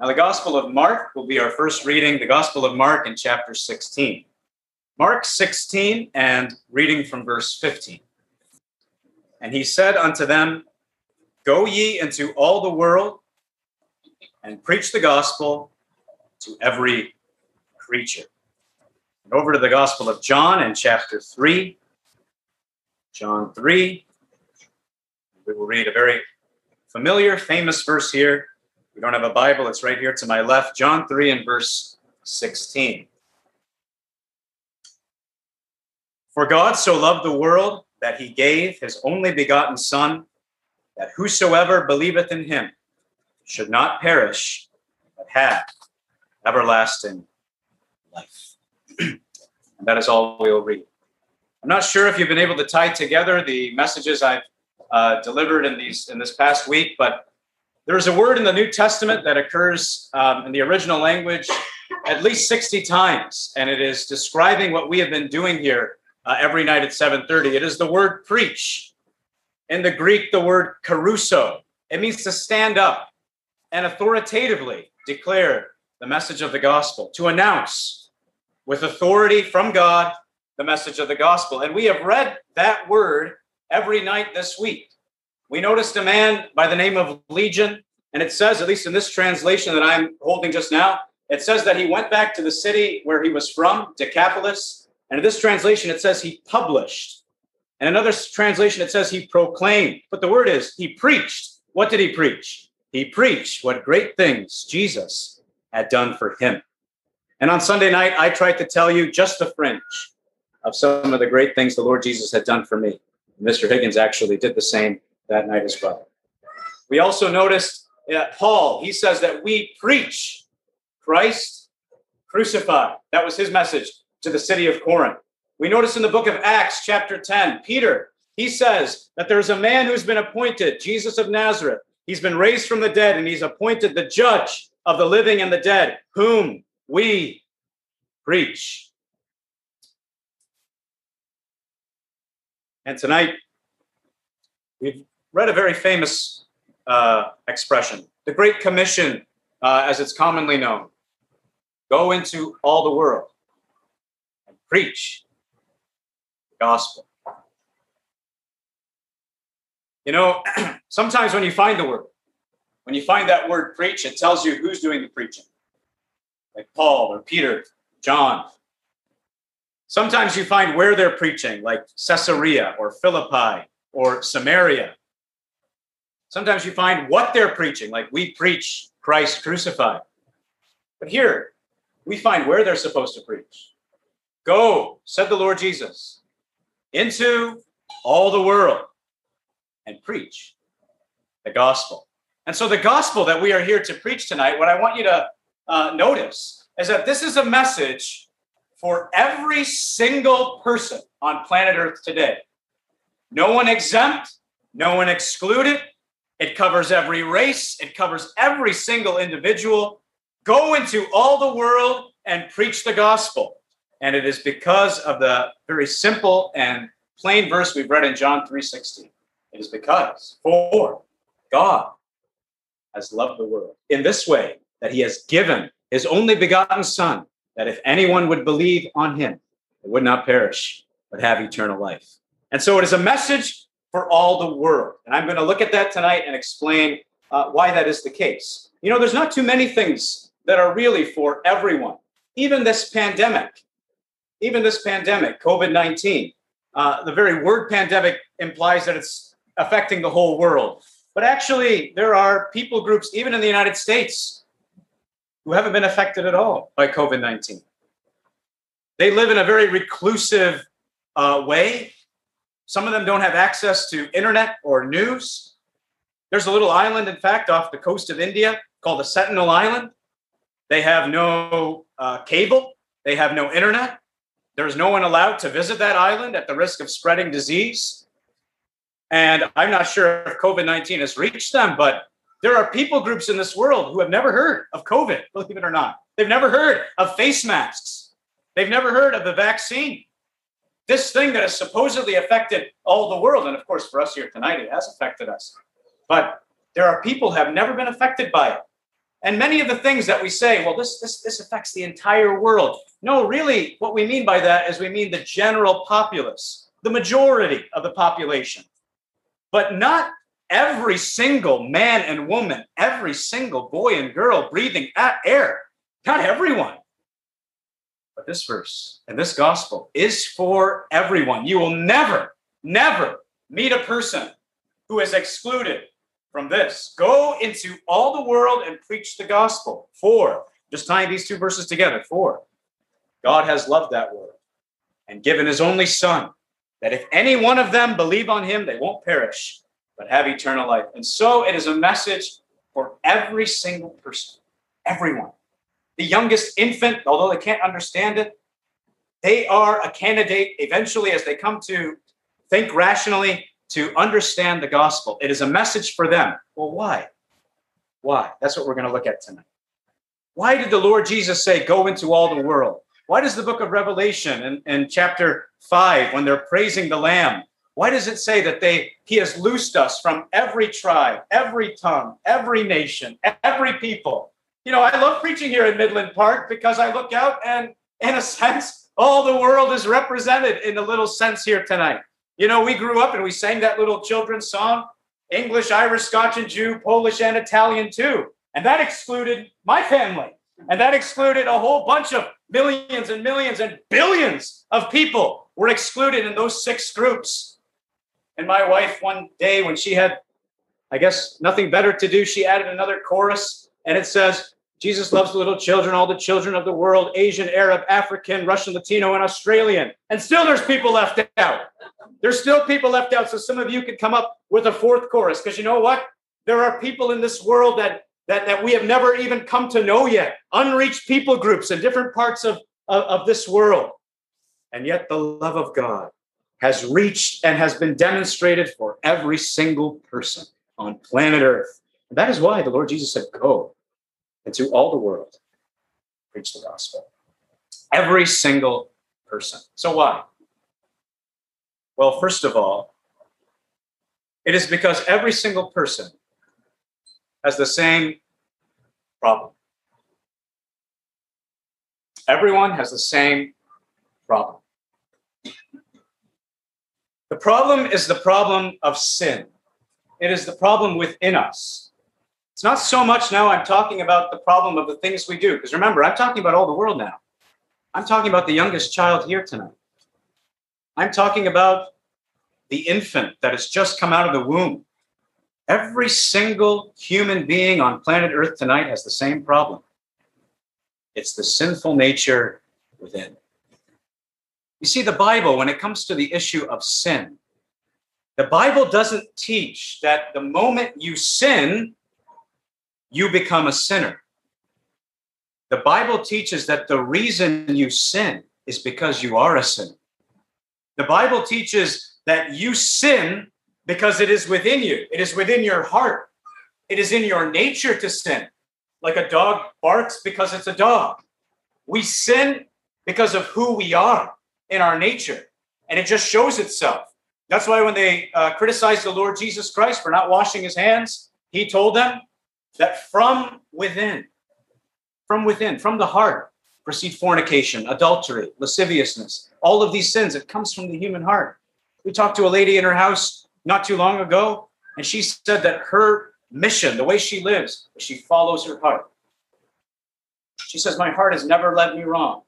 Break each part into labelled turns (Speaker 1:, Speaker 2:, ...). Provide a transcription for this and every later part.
Speaker 1: Now, the Gospel of Mark will be our first reading, the Gospel of Mark in chapter 16. Mark 16 and reading from verse 15. And he said unto them, Go ye into all the world and preach the gospel to every creature. And over to the Gospel of John in chapter 3. John 3. We will read a very familiar, famous verse here we don't have a Bible, it's right here to my left. John 3 and verse 16. For God so loved the world that he gave his only begotten Son, that whosoever believeth in him should not perish, but have everlasting life. and that is all we'll read. I'm not sure if you've been able to tie together the messages I've uh, delivered in these in this past week, but there's a word in the New Testament that occurs um, in the original language at least 60 times, and it is describing what we have been doing here uh, every night at 7:30. It is the word preach. In the Greek, the word kerusso. It means to stand up and authoritatively declare the message of the gospel, to announce with authority from God the message of the gospel. And we have read that word every night this week. We noticed a man by the name of Legion, and it says, at least in this translation that I'm holding just now, it says that he went back to the city where he was from, Decapolis. And in this translation, it says he published. And another translation, it says he proclaimed. But the word is he preached. What did he preach? He preached what great things Jesus had done for him. And on Sunday night, I tried to tell you just the fringe of some of the great things the Lord Jesus had done for me. Mr. Higgins actually did the same that night as well. We also noticed uh, Paul, he says that we preach Christ crucified. That was his message to the city of Corinth. We notice in the book of Acts, chapter 10, Peter, he says that there's a man who's been appointed, Jesus of Nazareth. He's been raised from the dead and he's appointed the judge of the living and the dead, whom we preach. And tonight, we've read a very famous uh, expression, the Great Commission, uh, as it's commonly known. Go into all the world and preach the gospel. You know, sometimes when you find the word, when you find that word preach, it tells you who's doing the preaching, like Paul or Peter, John. Sometimes you find where they're preaching, like Caesarea or Philippi or Samaria. Sometimes you find what they're preaching, like we preach Christ crucified. But here, we find where they're supposed to preach. Go, said the Lord Jesus, into all the world and preach the gospel. And so, the gospel that we are here to preach tonight, what I want you to uh, notice is that this is a message for every single person on planet Earth today. No one exempt, no one excluded, it covers every race, it covers every single individual. Go into all the world and preach the gospel. And it is because of the very simple and plain verse we've read in John 3:16. It is because for God has loved the world in this way that he has given his only begotten son that if anyone would believe on him it would not perish but have eternal life. And so it is a message for all the world. And I'm going to look at that tonight and explain uh, why that is the case. You know, there's not too many things that are really for everyone. Even this pandemic, even this pandemic, COVID 19, uh, the very word pandemic implies that it's affecting the whole world. But actually, there are people groups, even in the United States, who haven't been affected at all by COVID 19. They live in a very reclusive uh, way. Some of them don't have access to internet or news. There's a little island, in fact, off the coast of India called the Sentinel Island. They have no uh, cable, they have no internet. There's no one allowed to visit that island at the risk of spreading disease. And I'm not sure if COVID 19 has reached them, but there are people groups in this world who have never heard of COVID, believe it or not. They've never heard of face masks, they've never heard of the vaccine this thing that has supposedly affected all the world, and of course for us here tonight, it has affected us. But there are people who have never been affected by it. And many of the things that we say, well, this, this, this affects the entire world. No, really, what we mean by that is we mean the general populace, the majority of the population, but not every single man and woman, every single boy and girl breathing air, not everyone. But this verse and this gospel is for everyone. You will never, never meet a person who is excluded from this. Go into all the world and preach the gospel. For, just tying these two verses together, for God has loved that world and given his only son that if any one of them believe on him, they won't perish, but have eternal life. And so it is a message for every single person, everyone. The youngest infant, although they can't understand it, they are a candidate eventually as they come to think rationally to understand the gospel. It is a message for them. Well, why? Why? That's what we're going to look at tonight. Why did the Lord Jesus say, Go into all the world? Why does the book of Revelation in, in chapter 5, when they're praising the Lamb, why does it say that they he has loosed us from every tribe, every tongue, every nation, every people? You know, I love preaching here in Midland Park because I look out and in a sense, all the world is represented in a little sense here tonight. You know, we grew up and we sang that little children's song English, Irish, Scotch, and Jew, Polish, and Italian too. And that excluded my family. And that excluded a whole bunch of millions and millions and billions of people were excluded in those six groups. And my wife, one day when she had, I guess, nothing better to do, she added another chorus. And it says, Jesus loves little children, all the children of the world, Asian, Arab, African, Russian, Latino, and Australian. And still there's people left out. There's still people left out. So some of you could come up with a fourth chorus because you know what? There are people in this world that, that, that we have never even come to know yet, unreached people groups in different parts of, of, of this world. And yet the love of God has reached and has been demonstrated for every single person on planet Earth. And that is why the Lord Jesus said, Go into all the world, preach the gospel. Every single person. So why? Well, first of all, it is because every single person has the same problem. Everyone has the same problem. The problem is the problem of sin. It is the problem within us. It's not so much now I'm talking about the problem of the things we do, because remember, I'm talking about all the world now. I'm talking about the youngest child here tonight. I'm talking about the infant that has just come out of the womb. Every single human being on planet Earth tonight has the same problem it's the sinful nature within. You see, the Bible, when it comes to the issue of sin, the Bible doesn't teach that the moment you sin, you become a sinner. The Bible teaches that the reason you sin is because you are a sinner. The Bible teaches that you sin because it is within you, it is within your heart, it is in your nature to sin. Like a dog barks because it's a dog. We sin because of who we are in our nature, and it just shows itself. That's why when they uh, criticized the Lord Jesus Christ for not washing his hands, he told them, that from within, from within, from the heart, proceed fornication, adultery, lasciviousness, all of these sins. It comes from the human heart. We talked to a lady in her house not too long ago, and she said that her mission, the way she lives, she follows her heart. She says, My heart has never led me wrong.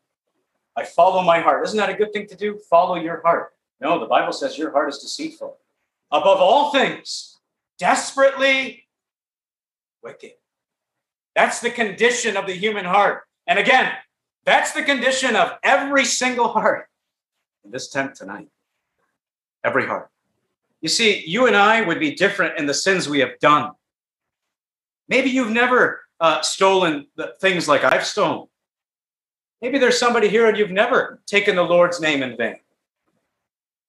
Speaker 1: I follow my heart. Isn't that a good thing to do? Follow your heart. No, the Bible says your heart is deceitful. Above all things, desperately wicked. That's the condition of the human heart. And again, that's the condition of every single heart in this tent tonight. Every heart. You see, you and I would be different in the sins we have done. Maybe you've never uh, stolen things like I've stolen. Maybe there's somebody here and you've never taken the Lord's name in vain.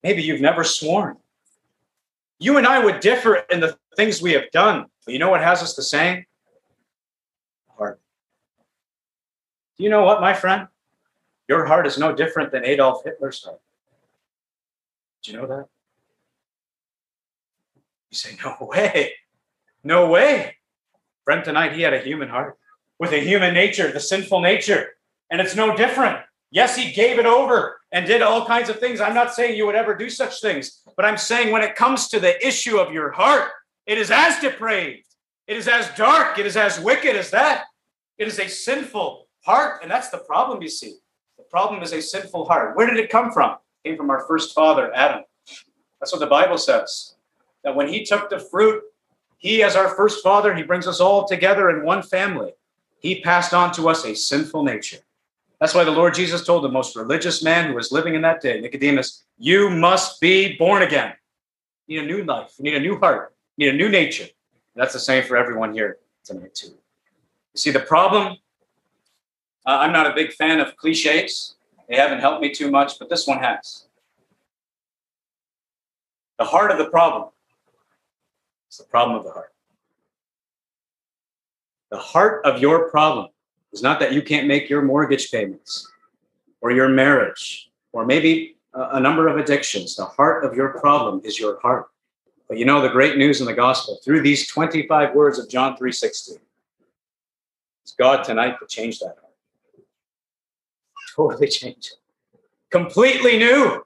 Speaker 1: Maybe you've never sworn. You and I would differ in the things we have done. You know what has us the same? Heart. Do you know what, my friend? Your heart is no different than Adolf Hitler's heart. Do you know that? You say, no way. No way. Friend, tonight he had a human heart. with a human nature, the sinful nature. And it's no different. Yes, he gave it over and did all kinds of things. I'm not saying you would ever do such things, but I'm saying when it comes to the issue of your heart, it is as depraved, it is as dark, it is as wicked as that. It is a sinful heart. And that's the problem, you see. The problem is a sinful heart. Where did it come from? It came from our first father, Adam. That's what the Bible says. That when he took the fruit, he, as our first father, he brings us all together in one family. He passed on to us a sinful nature. That's why the Lord Jesus told the most religious man who was living in that day, Nicodemus, you must be born again. You need a new life. You need a new heart. Need a new nature. That's the same for everyone here tonight, too. You see, the problem, uh, I'm not a big fan of cliches. They haven't helped me too much, but this one has. The heart of the problem is the problem of the heart. The heart of your problem is not that you can't make your mortgage payments or your marriage or maybe a, number of addictions. The heart of your problem is your heart. But you know the great news in the gospel through these 25 words of John 3:16. It's God tonight to change that heart. Totally change it. Completely new.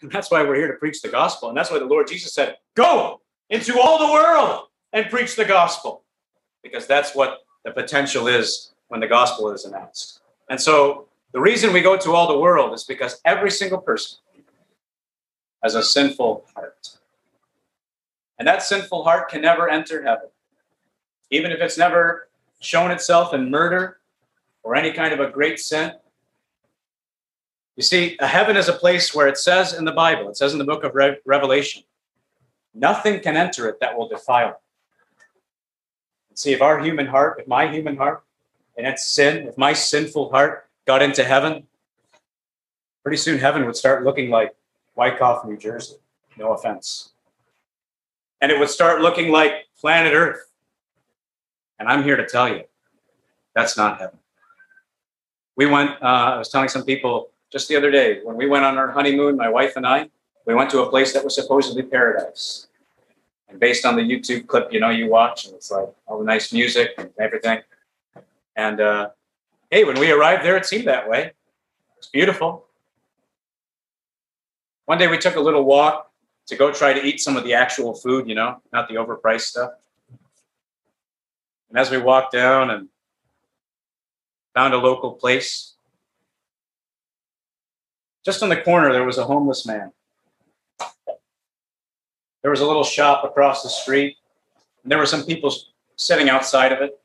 Speaker 1: And that's why we're here to preach the gospel. And that's why the Lord Jesus said, Go into all the world and preach the gospel. Because that's what the potential is when the gospel is announced. And so the reason we go to all the world is because every single person has a sinful heart. And that sinful heart can never enter heaven. Even if it's never shown itself in murder or any kind of a great sin, you see, a heaven is a place where it says in the Bible, it says in the book of Re- Revelation, nothing can enter it that will defile it. See, if our human heart, if my human heart, and its sin, if my sinful heart got into heaven, pretty soon heaven would start looking like Wyckoff, New Jersey. No offense. And it would start looking like planet Earth. And I'm here to tell you, that's not heaven. We went, uh, I was telling some people just the other day, when we went on our honeymoon, my wife and I, we went to a place that was supposedly paradise. And based on the YouTube clip, you know, you watch, and it's like all the nice music and everything. And uh, hey, when we arrived there, it seemed that way. It's beautiful. One day we took a little walk to go try to eat some of the actual food, you know, not the overpriced stuff. And as we walked down and found a local place, just on the corner, there was a homeless man. There was a little shop across the street, and there were some people sitting outside of it.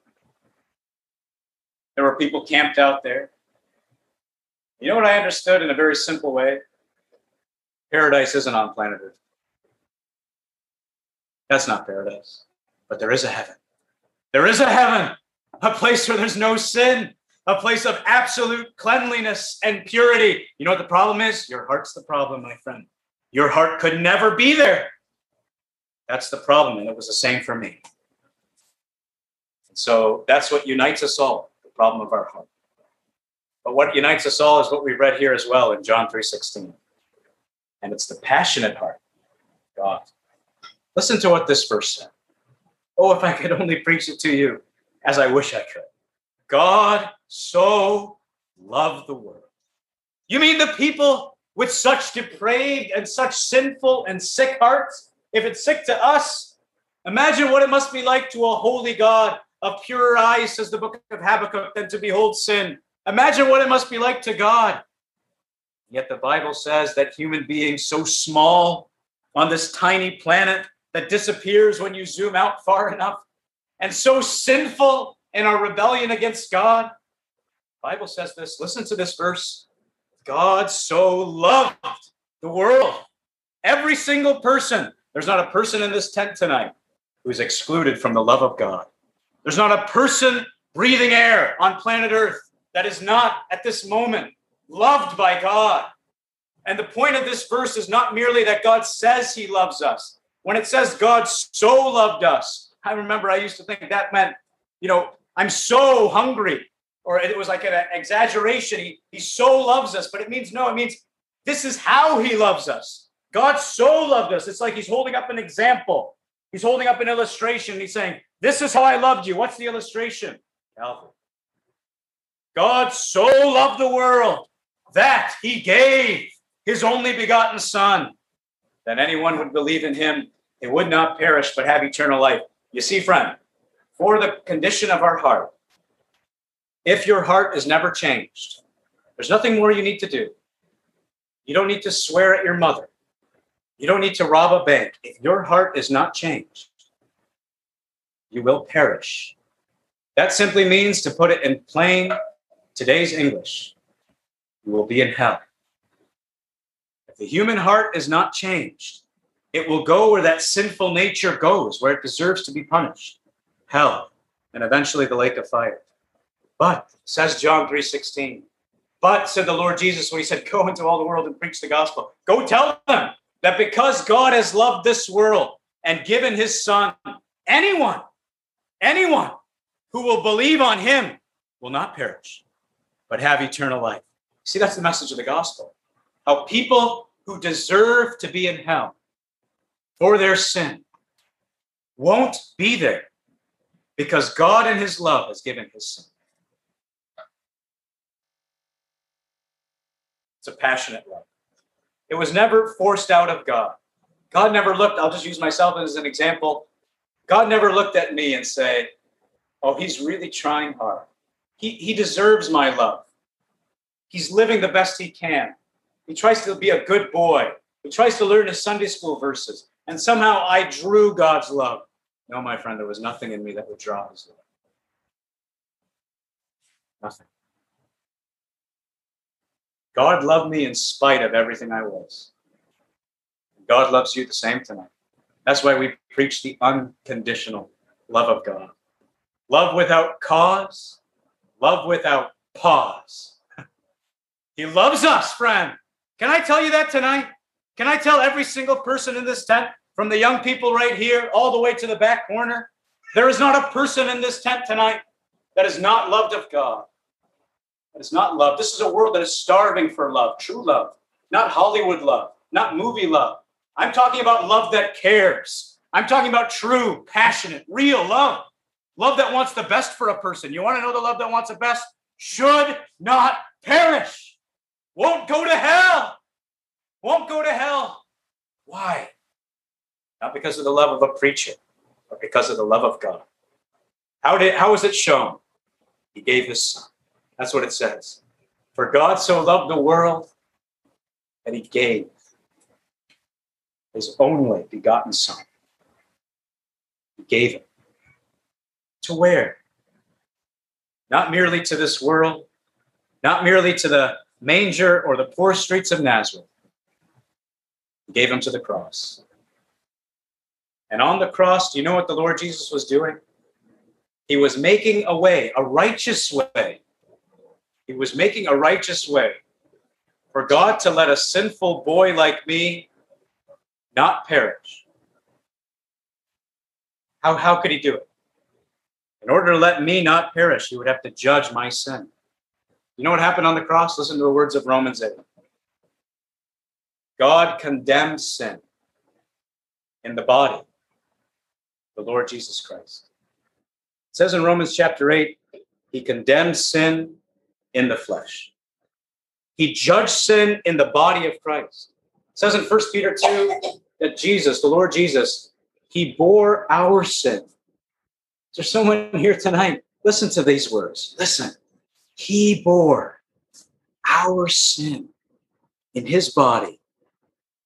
Speaker 1: There were people camped out there. You know what I understood in a very simple way? Paradise isn't on planet Earth. That's not paradise, but there is a heaven. There is a heaven, a place where there's no sin, a place of absolute cleanliness and purity. You know what the problem is? Your heart's the problem, my friend. Your heart could never be there. That's the problem, and it was the same for me. And so that's what unites us all, the problem of our heart. But what unites us all is what we read here as well in John 3:16. And it's the passionate heart. God. Listen to what this verse said. Oh, if I could only preach it to you as I wish I could. God so loved the world. You mean the people with such depraved and such sinful and sick hearts? If it's sick to us, imagine what it must be like to a holy God of purer eyes, says the book of Habakkuk, than to behold sin. Imagine what it must be like to God. Yet the Bible says that human beings so small on this tiny planet that disappears when you zoom out far enough, and so sinful in our rebellion against God, Bible says this. Listen to this verse. God so loved the world. Every single person. There's not a person in this tent tonight who's excluded from the love of God. There's not a person breathing air on planet Earth that is not at this moment loved by God. And the point of this verse is not merely that God says he loves us. When it says God so loved us, I remember I used to think that meant, you know, I'm so hungry or it was like an exaggeration. He, he so loves us, but it means no, it means this is how he loves us. God so loved us. It's like he's holding up an example. He's holding up an illustration. He's saying, This is how I loved you. What's the illustration? Calvary. God so loved the world that he gave his only begotten Son, that anyone would believe in him, they would not perish but have eternal life. You see, friend, for the condition of our heart, if your heart is never changed, there's nothing more you need to do. You don't need to swear at your mother. You don't need to rob a bank. If your heart is not changed, you will perish. That simply means, to put it in plain today's English, you will be in hell. If the human heart is not changed, it will go where that sinful nature goes, where it deserves to be punished hell, and eventually the lake of fire. But, says John 3.16, but, said the Lord Jesus when he said, Go into all the world and preach the gospel. Go tell them that because God has loved this world and given his son, anyone, anyone who will believe on him will not perish, but have eternal life. See, that's the message of the gospel. How people who deserve to be in hell for their sin won't be there because God in his love has given his son. It's a passionate love. It was never forced out of God. God never looked, I'll just use myself as an example. God never looked at me and say, Oh, he's really trying hard. He, he deserves my love. He's living the best he can. He tries to be a good boy. He tries to learn his Sunday school verses. And somehow I drew God's love. No, my friend, there was nothing in me that would draw his love. Nothing. God loved me in spite of everything I was. God loves you the same tonight. That's why we preach the unconditional love of God. Love without cause, love without pause. he loves us, friend. Can I tell you that tonight? Can I tell every single person in this tent, from the young people right here all the way to the back corner? There is not a person in this tent tonight that is not loved of God that is not love. This is a world that is starving for love, true love, not Hollywood love, not movie love. I'm talking about love that cares. I'm talking about true, passionate, real love. Love that wants the best for a person. You want to know the love that wants the best? Should not perish. Won't go to hell. Won't go to hell. Why? Not because of the love of a preacher, but because of the love of God. How did how was it shown? He gave his son. That's what it says. For God so loved the world that he gave his only begotten Son. He gave it. To where? Not merely to this world, not merely to the manger or the poor streets of Nazareth. He gave him to the cross. And on the cross, do you know what the Lord Jesus was doing? He was making a way, a righteous way, he was making a righteous way for God to let a sinful boy like me not perish. How, how could he do it? In order to let me not perish, he would have to judge my sin. You know what happened on the cross? Listen to the words of Romans 8. God condemns sin in the body, the Lord Jesus Christ. It says in Romans chapter 8, he condemned sin in the flesh. He judged sin in the body of Christ. It says in 1 Peter 2 that Jesus, the Lord Jesus, he bore our sin. Is there someone here tonight? Listen to these words. Listen. He bore our sin in his body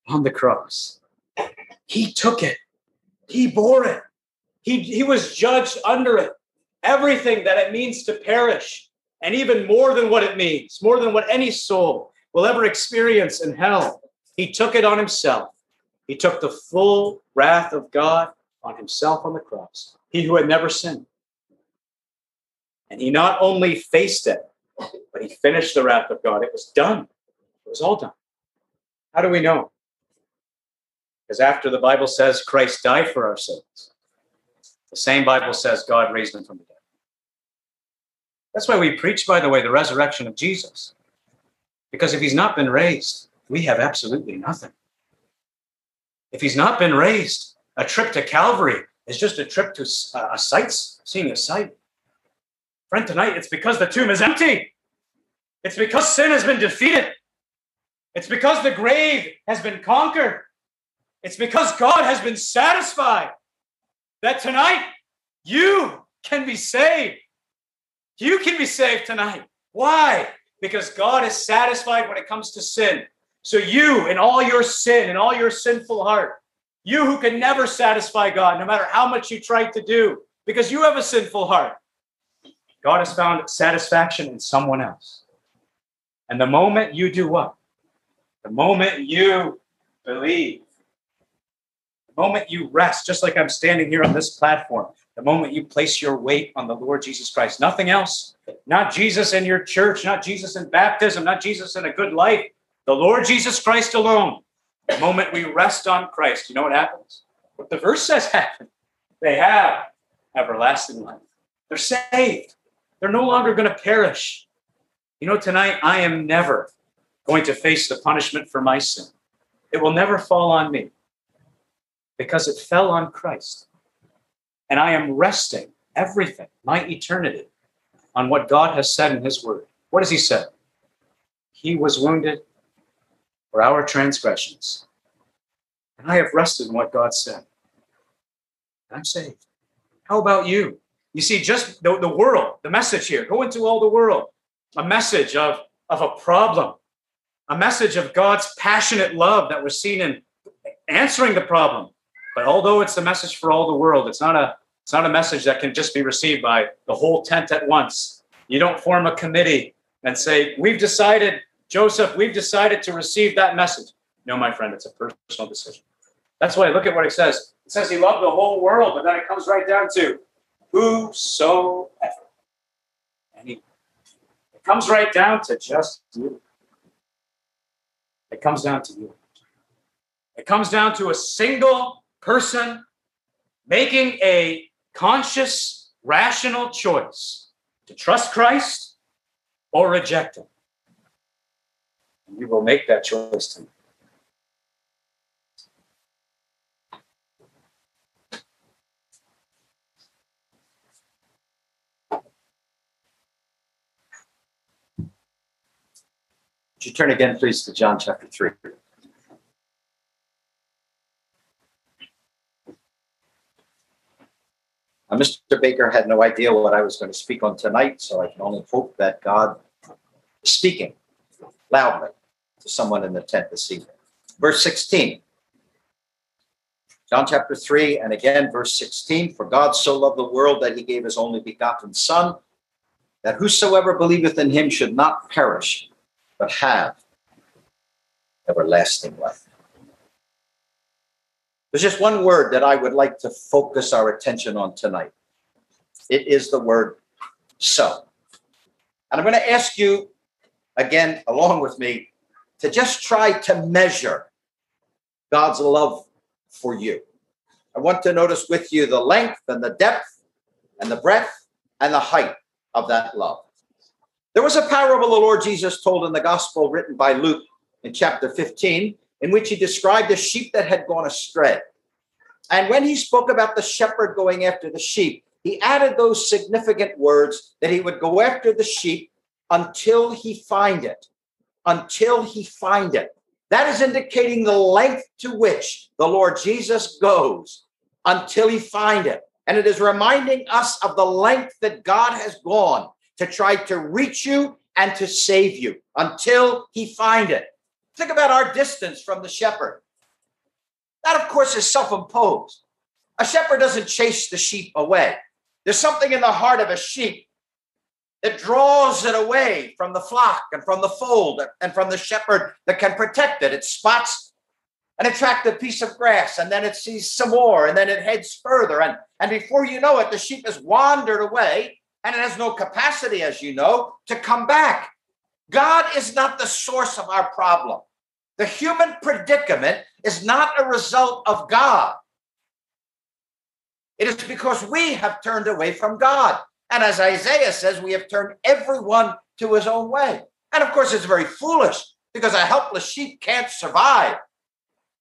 Speaker 1: on the cross. He took it. He bore it. He, he was judged under it. Everything that it means to perish, and even more than what it means, more than what any soul will ever experience in hell. He took it on himself. He took the full wrath of God on himself on the cross, he who had never sinned. And he not only faced it, but he finished the wrath of God. It was done, it was all done. How do we know? Because after the Bible says Christ died for our sins, the same Bible says God raised him from the dead. That's why we preach, by the way, the resurrection of Jesus. Because if he's not been raised, we have absolutely nothing. If he's not been raised, a trip to Calvary is just a trip to uh, a sight, seeing a sight. Friend, tonight it's because the tomb is empty. It's because sin has been defeated. It's because the grave has been conquered. It's because God has been satisfied that tonight you can be saved. You can be saved tonight. Why? Because God is satisfied when it comes to sin. So, you, in all your sin, and all your sinful heart, you who can never satisfy God, no matter how much you try to do, because you have a sinful heart, God has found satisfaction in someone else. And the moment you do what? The moment you believe, moment you rest, just like I'm standing here on this platform, the moment you place your weight on the Lord Jesus Christ, nothing else, not Jesus in your church, not Jesus in baptism, not Jesus in a good life, the Lord Jesus Christ alone. The moment we rest on Christ, you know what happens? What the verse says happens. They have everlasting life. They're saved. They're no longer going to perish. You know, tonight I am never going to face the punishment for my sin. It will never fall on me because it fell on Christ. And I am resting everything, my eternity, on what God has said in His Word. What has He said? He was wounded for our transgressions. And I have rested in what God said. I'm saved. How about you? You see, just the, the world, the message here, go into all the world, a message of, of a problem, a message of God's passionate love that we're seen in answering the problem. But although it's a message for all the world, it's not a it's not a message that can just be received by the whole tent at once. You don't form a committee and say, "We've decided, Joseph, we've decided to receive that message." No, my friend, it's a personal decision. That's why I look at what it says. It says he loved the whole world, but then it comes right down to whosoever. And he, it comes right down to just you. It comes down to you. It comes down to a single person making a conscious, rational choice to trust Christ or reject Him. And you will make that choice tonight. Would you turn again, please, to John chapter 3?
Speaker 2: Mr. Baker had no idea what I was going to speak on tonight, so I can only hope that God is speaking loudly to someone in the tent this evening. Verse 16. John chapter 3, and again, verse 16 For God so loved the world that he gave his only begotten Son, that whosoever believeth in him should not perish, but have everlasting life. There's just one word that I would like to focus our attention on tonight. It is the word so. And I'm going to ask you again, along with me, to just try to measure God's love for you. I want to notice with you the length and the depth and the breadth and the height of that love. There was a parable the Lord Jesus told in the gospel written by Luke in chapter 15, in which he described a sheep that had gone astray. And when he spoke about the shepherd going after the sheep, he added those significant words that he would go after the sheep until he find it. Until he find it. That is indicating the length to which the Lord Jesus goes until he find it. And it is reminding us of the length that God has gone to try to reach you and to save you until he find it. Think about our distance from the shepherd. That, of course, is self imposed. A shepherd doesn't chase the sheep away. There's something in the heart of a sheep that draws it away from the flock and from the fold and from the shepherd that can protect it. It spots an attractive piece of grass and then it sees some more and then it heads further. And, and before you know it, the sheep has wandered away and it has no capacity, as you know, to come back. God is not the source of our problem. The human predicament is not a result of God. It is because we have turned away from God. And as Isaiah says, we have turned everyone to his own way. And of course, it's very foolish because a helpless sheep can't survive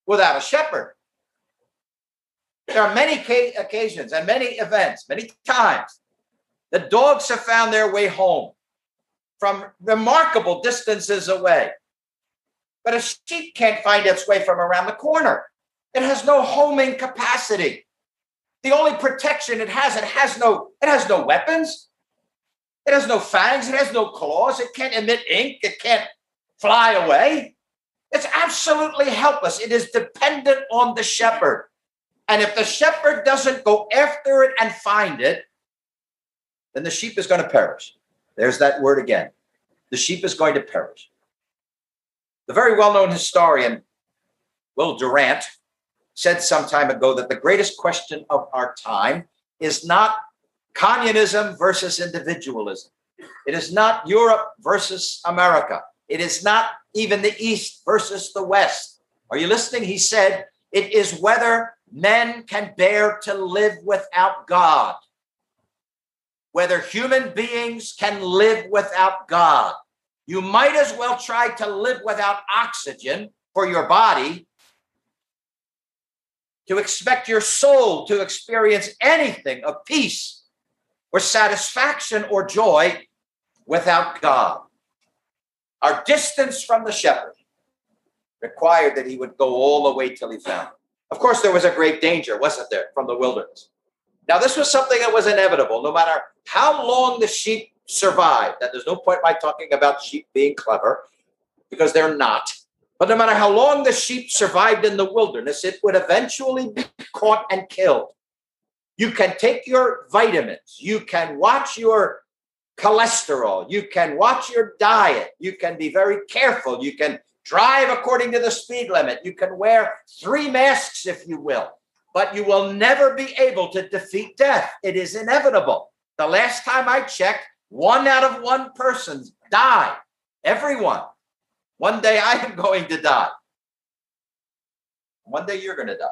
Speaker 2: without a shepherd. There are many occasions and many events, many times The dogs have found their way home from remarkable distances away. But a sheep can't find its way from around the corner. It has no homing capacity. The only protection it has, it has no, it has no weapons. It has no fangs. It has no claws. It can't emit ink. It can't fly away. It's absolutely helpless. It is dependent on the shepherd. And if the shepherd doesn't go after it and find it, then the sheep is going to perish. There's that word again. The sheep is going to perish. The very well known historian, Will Durant, said some time ago that the greatest question of our time is not communism versus individualism. It is not Europe versus America. It is not even the East versus the West. Are you listening? He said, it is whether men can bear to live without God, whether human beings can live without God. You might as well try to live without oxygen for your body to expect your soul to experience anything of peace or satisfaction or joy without God. Our distance from the shepherd required that he would go all the way till he found. Of course, there was a great danger, wasn't there, from the wilderness? Now, this was something that was inevitable, no matter how long the sheep survived. And there's no point by talking about sheep being clever because they're not. But no matter how long the sheep survived in the wilderness, it would eventually be caught and killed. You can take your vitamins, you can watch your cholesterol, you can watch your diet, you can be very careful, you can drive according to the speed limit, you can wear three masks if you will, but you will never be able to defeat death. It is inevitable. The last time I checked, one out of one person die. Everyone. One day I am going to die. One day you're going to die.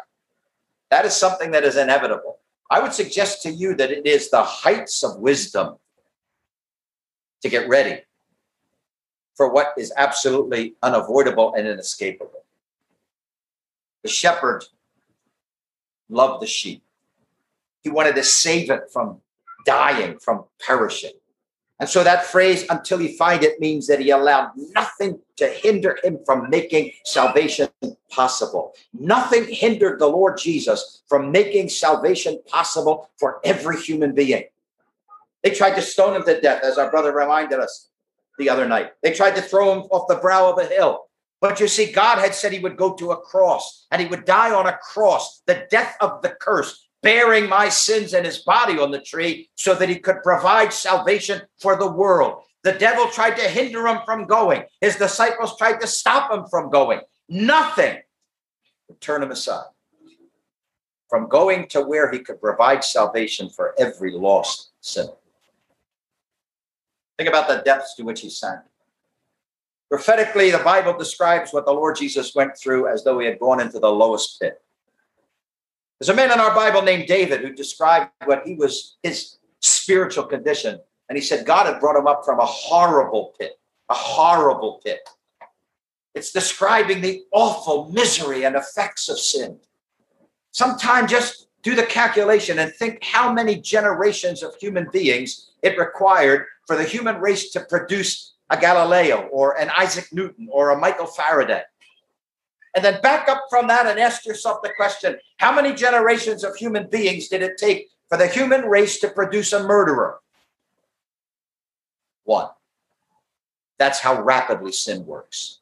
Speaker 2: That is something that is inevitable. I would suggest to you that it is the heights of wisdom to get ready for what is absolutely unavoidable and inescapable. The shepherd loved the sheep. He wanted to save it from dying, from perishing. And so that phrase, until he find it, means that he allowed nothing to hinder him from making salvation possible. Nothing hindered the Lord Jesus from making salvation possible for every human being. They tried to stone him to death, as our brother reminded us the other night. They tried to throw him off the brow of a hill. But you see, God had said he would go to a cross and he would die on a cross, the death of the curse, bearing my sins in his body on the tree so that he could provide salvation for the world. The devil tried to hinder him from going. His disciples tried to stop him from going. Nothing would turn him aside from going to where he could provide salvation for every lost sinner. Think about the depths to which he sank. Prophetically, the Bible describes what the Lord Jesus went through as though he had gone into the lowest pit. There's a man in our Bible named David who described what he was, his spiritual condition. And he said God had brought him up from a horrible pit, a horrible pit. It's describing the awful misery and effects of sin. Sometimes just do the calculation and think how many generations of human beings it required for the human race to produce a Galileo or an Isaac Newton or a Michael Faraday. And then back up from that and ask yourself the question how many generations of human beings did it take for the human race to produce a murderer? One. That's how rapidly sin works.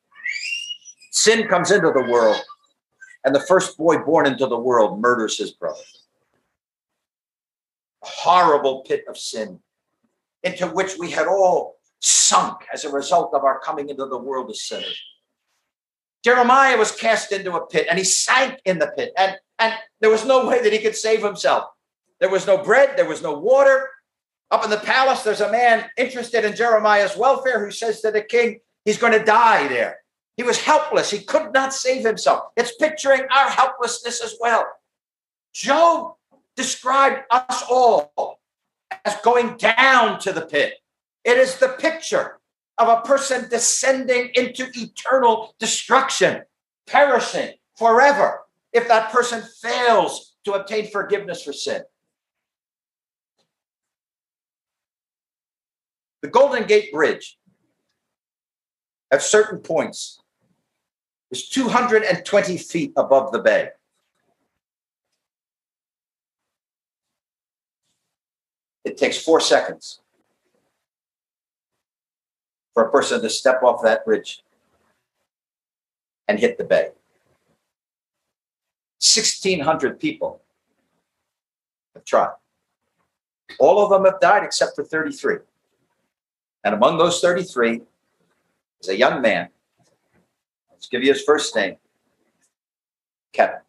Speaker 2: Sin comes into the world, and the first boy born into the world murders his brother. A horrible pit of sin into which we had all sunk as a result of our coming into the world as sinners. Jeremiah was cast into a pit and he sank in the pit, and, and there was no way that he could save himself. There was no bread, there was no water. Up in the palace, there's a man interested in Jeremiah's welfare who says to the king, he's going to die there. He was helpless. He could not save himself. It's picturing our helplessness as well. Job described us all as going down to the pit. It is the picture of a person descending into eternal destruction, perishing forever if that person fails to obtain forgiveness for sin. The Golden Gate Bridge, at certain points, is 220 feet above the bay. It takes four seconds for a person to step off that bridge and hit the bay. 1,600 people have tried. All of them have died except for 33. And among those 33 is a young man. Let's give you his first name Kevin.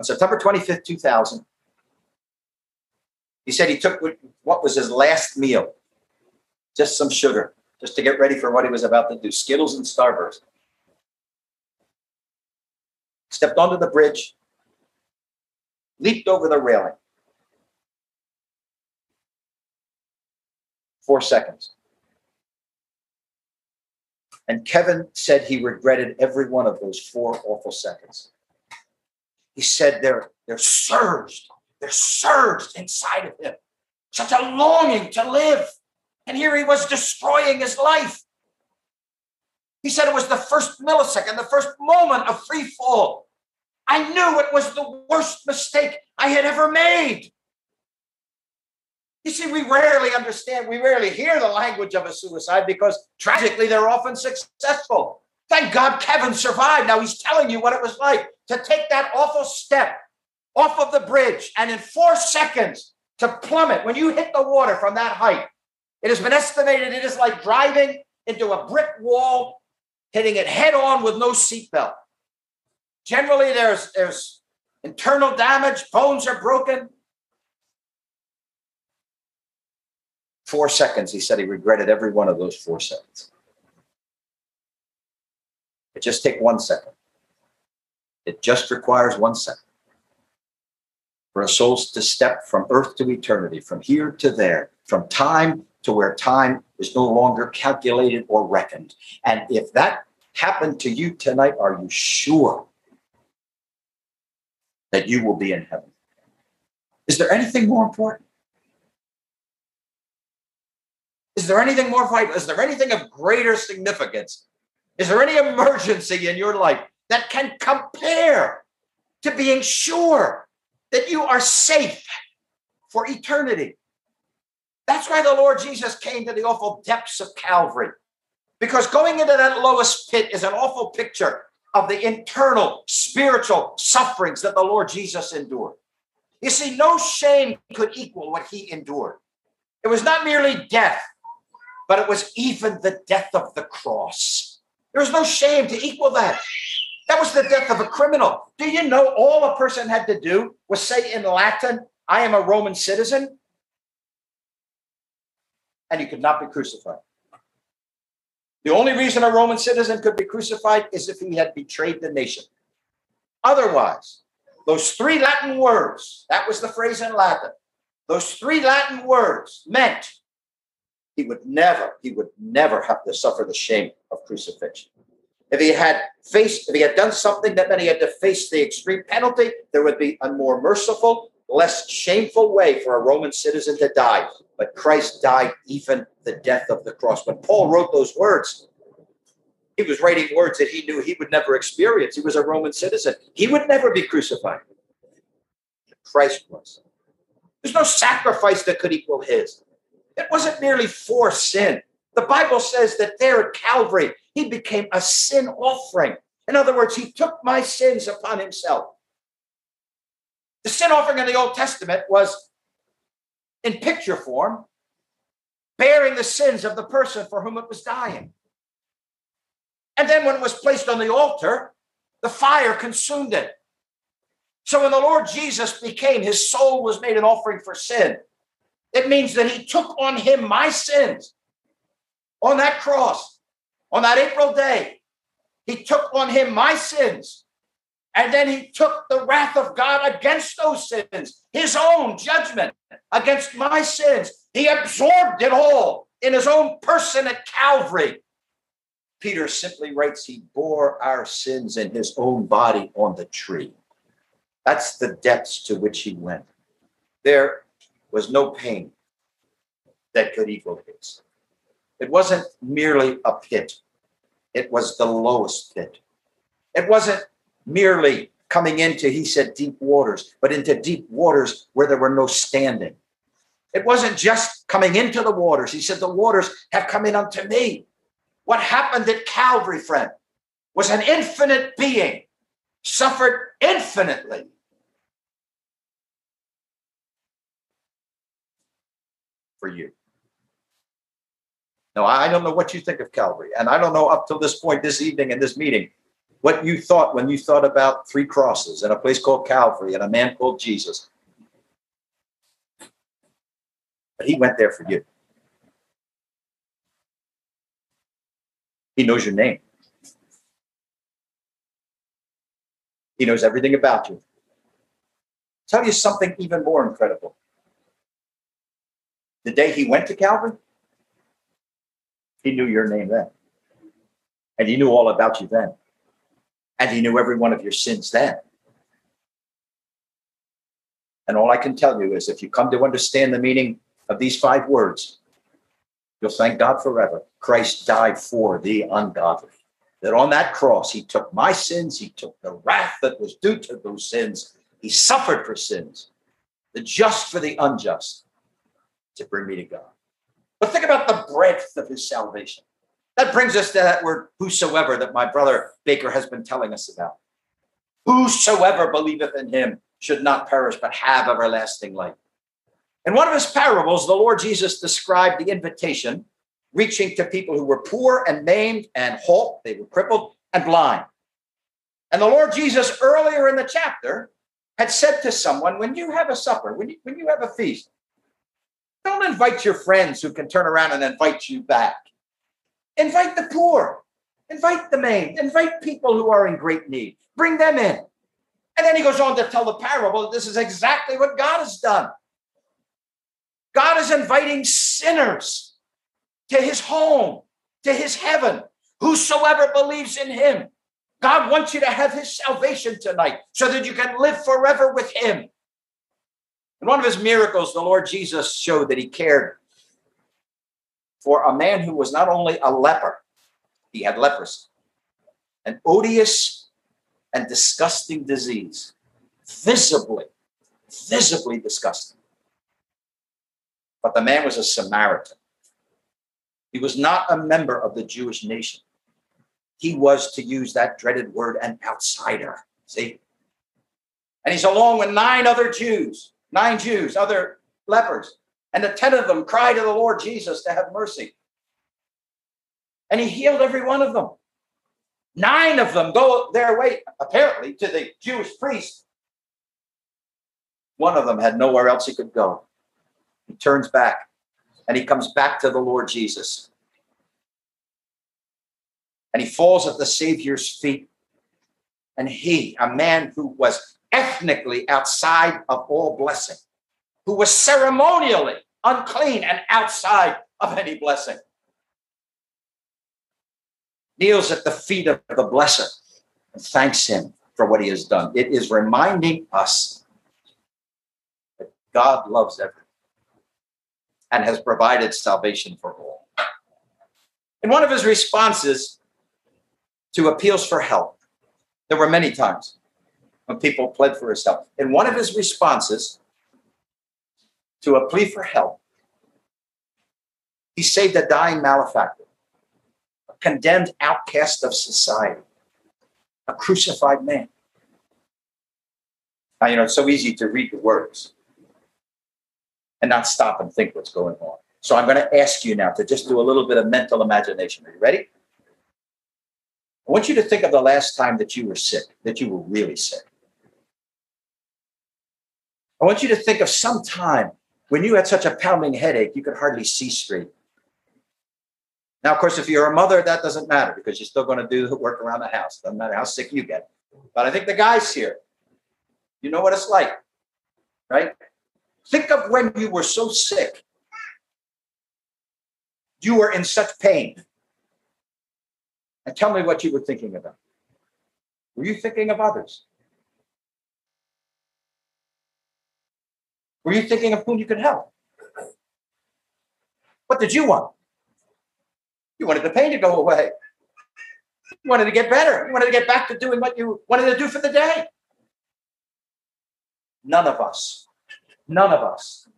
Speaker 2: On September 25th, 2000, he said he took what was his last meal, just some sugar, just to get ready for what he was about to do Skittles and Starburst. Stepped onto the bridge, leaped over the railing. Four seconds. And Kevin said he regretted every one of those four awful seconds. He said there, there surged, there surged inside of him such a longing to live. And here he was destroying his life. He said it was the first millisecond, the first moment of free fall. I knew it was the worst mistake I had ever made. You see, we rarely understand, we rarely hear the language of a suicide because tragically they're often successful. Thank God Kevin survived. Now he's telling you what it was like to take that awful step off of the bridge and in four seconds to plummet. When you hit the water from that height, it has been estimated it is like driving into a brick wall, hitting it head on with no seatbelt. Generally, there's, there's internal damage, bones are broken, Four seconds, he said he regretted every one of those four seconds. It just take one second. It just requires one second for a soul to step from earth to eternity, from here to there, from time to where time is no longer calculated or reckoned. And if that happened to you tonight, are you sure that you will be in heaven? Is there anything more important? Is there anything more vital? Is there anything of greater significance? Is there any emergency in your life that can compare to being sure that you are safe for eternity? That's why the Lord Jesus came to the awful depths of Calvary. Because going into that lowest pit is an awful picture of the internal spiritual sufferings that the Lord Jesus endured. You see, no shame could equal what he endured. It was not merely death, but it was even the death of the cross. There was no shame to equal that. That was the death of a criminal. Do you know all a person had to do was say in Latin, I am a Roman citizen? And he could not be crucified. The only reason a Roman citizen could be crucified is if he had betrayed the nation. Otherwise, those three Latin words, that was the phrase in Latin, those three Latin words meant he would never, he would never have to suffer the shame of crucifixion. If he had faced, if he had done something that meant he had to face the extreme penalty, there would be a more merciful, less shameful way for a Roman citizen to die. But Christ died even the death of the cross. When Paul wrote those words, he was writing words that he knew he would never experience. He was a Roman citizen. He would never be crucified. Christ was. There's no sacrifice that could equal his. It wasn't merely for sin. The Bible says that there at Calvary, he became a sin offering. In other words, he took my sins upon himself. The sin offering in the Old Testament was in picture form, bearing the sins of the person for whom it was dying. And then when it was placed on the altar, the fire consumed it. So when the Lord Jesus became, his soul was made an offering for sin. It means that he took on him my sins on that cross, on that April day. He took on him my sins. And then he took the wrath of God against those sins, his own judgment against my sins. He absorbed it all in his own person at Calvary. Peter simply writes, He bore our sins in his own body on the tree. That's the depths to which he went. There was no pain.
Speaker 1: that could equal his. It wasn't merely a pit, it was the lowest pit. It wasn't merely coming into, he said, deep waters, but into deep waters where there were no standing. It wasn't just coming into the waters. He said, The waters have come in unto me. What happened at Calvary, friend, was an infinite being suffered infinitely. For you. Now, I don't know what you think of Calvary, and I don't know up till this point, this evening in this meeting, what you thought when you thought about three crosses and a place called Calvary and a man called Jesus. But he went there for you. He knows your name. He knows everything about you. Tell you something even more incredible. The day he went to Calvary, he knew your name then. And he knew all about you then. And he knew every one of your sins then. And all I can tell you is if you come to understand the meaning of these five words, you'll thank God forever. Christ died for the ungodly that on that cross, he took my sins, he took the wrath that was due to those sins, he suffered for sins, the just for the unjust, to bring me to God. But think about the breadth of his salvation. That brings us to that word whosoever that my brother Baker has been telling us about. Whosoever believeth in him should not perish, but have everlasting life. In one of his parables, the Lord Jesus described the invitation reaching to people who were poor and maimed and halt, they were crippled and blind. And the Lord Jesus, earlier in the chapter, had said to someone, When you have a supper, when you, when you have a feast, don't invite your friends who can turn around and invite you back. Invite the poor, invite the maimed, invite people who are in great need, bring them in. And then he goes on to tell the parable this is exactly what God has done. God is inviting sinners to his home, to his heaven. Whosoever believes in him. God wants you to have his salvation tonight so that you can live forever with him. In one of his miracles, the Lord Jesus showed that he cared for a man who was not only a leper, he had leprosy, an odious and disgusting disease, visibly, visibly disgusting. But the man was a Samaritan. He was not a member of the Jewish nation. He was, to use that dreaded word, an outsider. See? And he's along with nine other Jews, nine Jews, other lepers. And the 10 of them cry to the Lord Jesus to have mercy. And he healed every one of them. Nine of them go their way, apparently, to the Jewish priest. One of them had nowhere else he could go. He turns back and he comes back to the Lord Jesus. And he falls at the Savior's feet. And he, a man who was ethnically outside of all blessing, who was ceremonially unclean and outside of any blessing, kneels at the feet of the blesser and thanks him for what he has done. It is reminding us that God loves everyone and has provided salvation for all. In one of his responses to appeals for help, there were many times when people pled for his help. In one of his responses to a plea for help, he saved a dying malefactor, a condemned outcast of society, a crucified man. Now, you know, it's so easy to read the words and not stop and think what's going on. So I'm going to ask you now to just do a little bit of mental imagination. Are you ready? I want you to think of the last time that you were sick, that you were really sick. I want you to think of some time when you had such a pounding headache you could hardly see straight. Now, of course, if you're a mother, that doesn't matter because you're still going to do the work around the house. Doesn't matter how sick you get. But I think the guys here, you know what it's like, right? Think of when you were so sick. You were in such pain. And tell me what you were thinking about. Were you thinking of others? Were you thinking of whom you could help? What did you want? You wanted the pain to go away. You wanted to get better. You wanted to get back to doing what you wanted to do for the day. None of us, none of us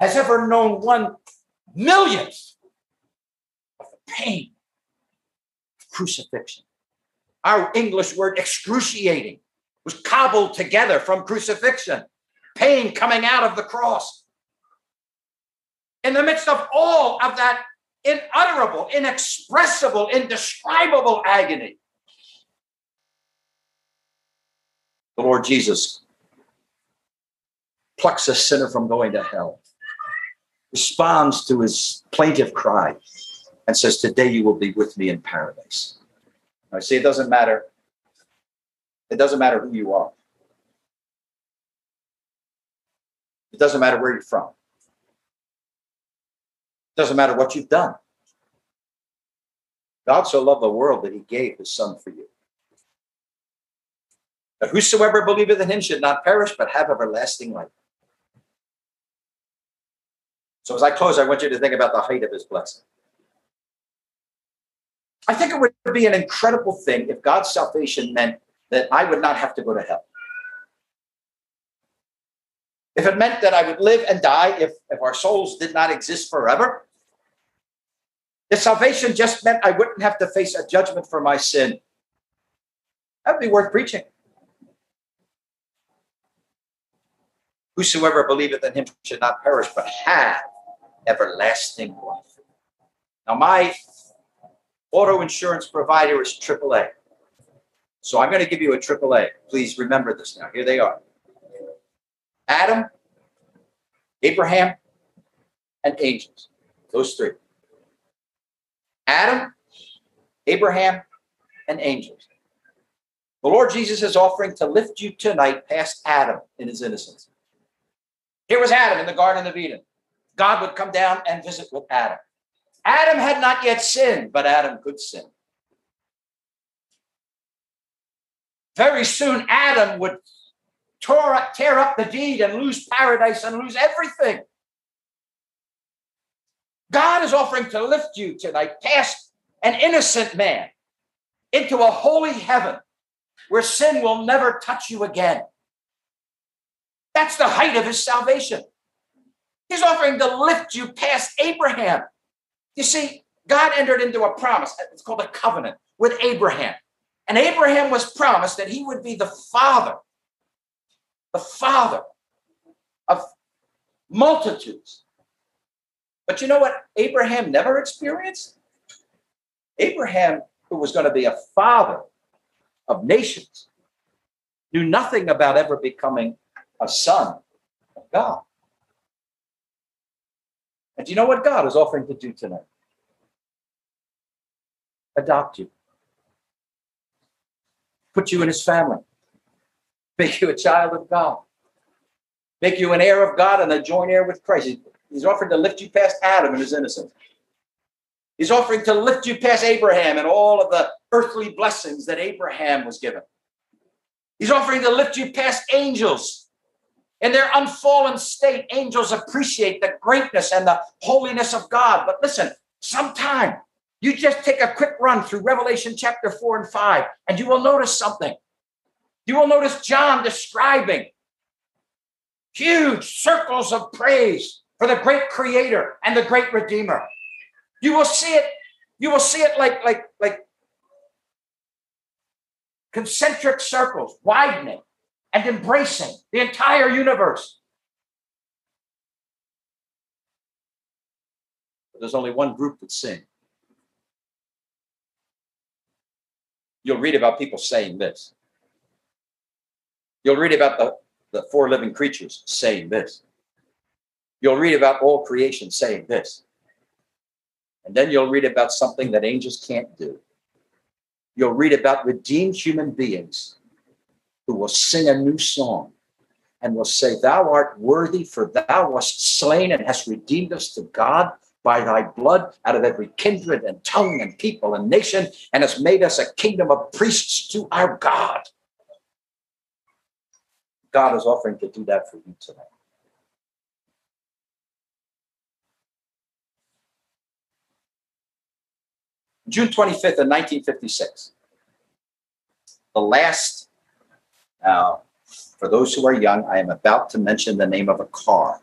Speaker 1: has ever known one millionth of the pain of crucifixion. Our English word excruciating was cobbled together from crucifixion, pain coming out of the cross. In the midst of all of that inutterable, inexpressible, indescribable agony, the Lord Jesus plucks a sinner from going to hell, responds to his plaintive cry, and says, Today you will be with me in paradise. I see it doesn't matter. It doesn't matter who you are. It doesn't matter where you're from. It doesn't matter what you've done. God so loved the world that he gave his son for you. That whosoever believeth in him should not perish, but have everlasting life. So as I close, I want you to think about the height of his blessing. I think it would be an incredible thing if God's salvation meant that I would not have to go to hell. If it meant that I would live and die, if, if our souls did not exist forever, if salvation just meant I wouldn't have to face a judgment for my sin, that would be worth preaching. Whosoever believeth in him should not perish, but have everlasting life. Now, my auto insurance provider is AAA. So I'm going to give you a AAA. Please remember this now. Here they are Adam, Abraham, and angels. Those three. Adam, Abraham, and angels. The Lord Jesus is offering to lift you tonight past Adam in his innocence. Here was Adam in the Garden of Eden. God would come down and visit with Adam. Adam had not yet sinned, but Adam could sin. Very soon, Adam would tear up the deed and lose paradise and lose everything. God is offering to lift you tonight past an innocent man into a holy heaven where sin will never touch you again. That's the height of his salvation. He's offering to lift you past Abraham. You see, God entered into a promise. It's called a covenant with Abraham. And Abraham was promised that he would be the father, the father of multitudes. But you know what Abraham never experienced? Abraham, who was going to be a father of nations, knew nothing about ever becoming a son of God. And do you know what God is offering to do tonight? Adopt you, put you in his family, make you a child of God, make you an heir of God and a joint heir with Christ. He's offering to lift you past Adam and his innocence. He's offering to lift you past Abraham and all of the earthly blessings that Abraham was given. He's offering to lift you past angels in their unfallen state, angels appreciate the greatness and the holiness of God. But listen, sometime you just take a quick run through Revelation chapter 4 and 5, and you will notice something. You will notice John describing huge circles of praise for the great creator and the great redeemer. You will see it, you will see it like, like, like concentric circles widening and embracing the entire universe. But there's only one group that sing. You'll read about people saying this. You'll read about the, the four living creatures saying this. You'll read about all creation saying this. And then you'll read about something that angels can't do. You'll read about redeemed human beings who will sing a new song and will say, Thou art worthy, for thou wast slain and hast redeemed us to God by thy blood out of every kindred and tongue and people and nation, and hast made us a kingdom of priests to our God. God is offering to do that for you tonight. June 25th of 1956. The last, now, for those who are young, I am about to mention the name of a car.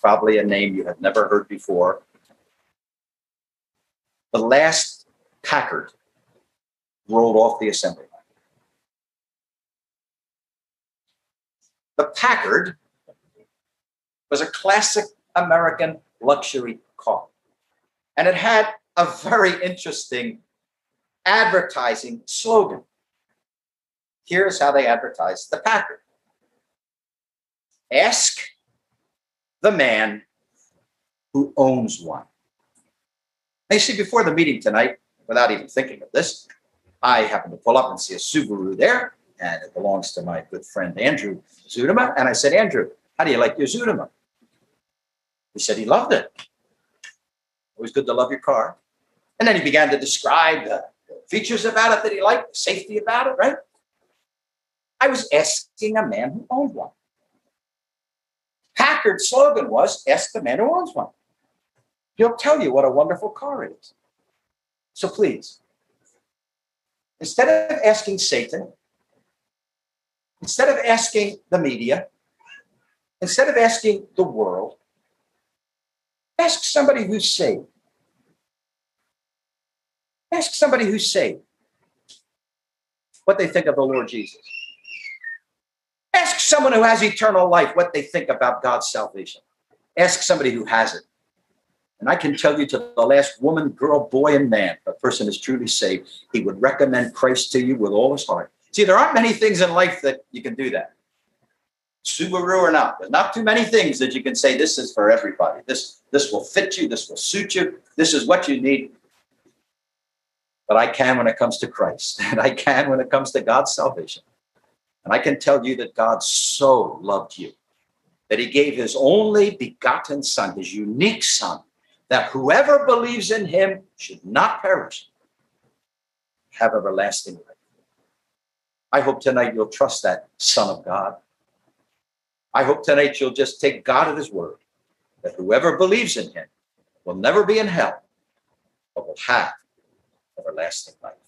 Speaker 1: Probably a name you have never heard before. The last Packard rolled off the assembly line. The Packard was a classic American luxury car. And it had a very interesting advertising slogan. Here's how they advertised the Packard Ask the man who owns one. Now, you see, before the meeting tonight, without even thinking of this, I happened to pull up and see a Subaru there, and it belongs to my good friend Andrew Zudema. And I said, Andrew, how do you like your Zudema? He said he loved it. Always good to love your car. And then he began to describe the features about it that he liked, the safety about it, right? I was asking a man who owned one. Packard's slogan was ask the man who owns one. He'll tell you what a wonderful car it is. So please, instead of asking Satan, instead of asking the media, instead of asking the world, ask somebody who's saved. Ask somebody who's saved what they think of the Lord Jesus. Ask someone who has eternal life what they think about God's salvation. Ask somebody who has it. And I can tell you to the last woman, girl, boy, and man, a person is truly saved, he would recommend Christ to you with all his heart. See, there aren't many things in life that you can do that. Subaru or not, there's not too many things that you can say this is for everybody. This this will fit you, this will suit you, this is what you need. But I can when it comes to Christ, and I can when it comes to God's salvation. And I can tell you that God so loved you that he gave his only begotten son, his unique son, that whoever believes in him should not perish, have everlasting life. I hope tonight you'll trust that Son of God. I hope tonight you'll just take God at his word that whoever believes in him will never be in hell, but will have everlasting life.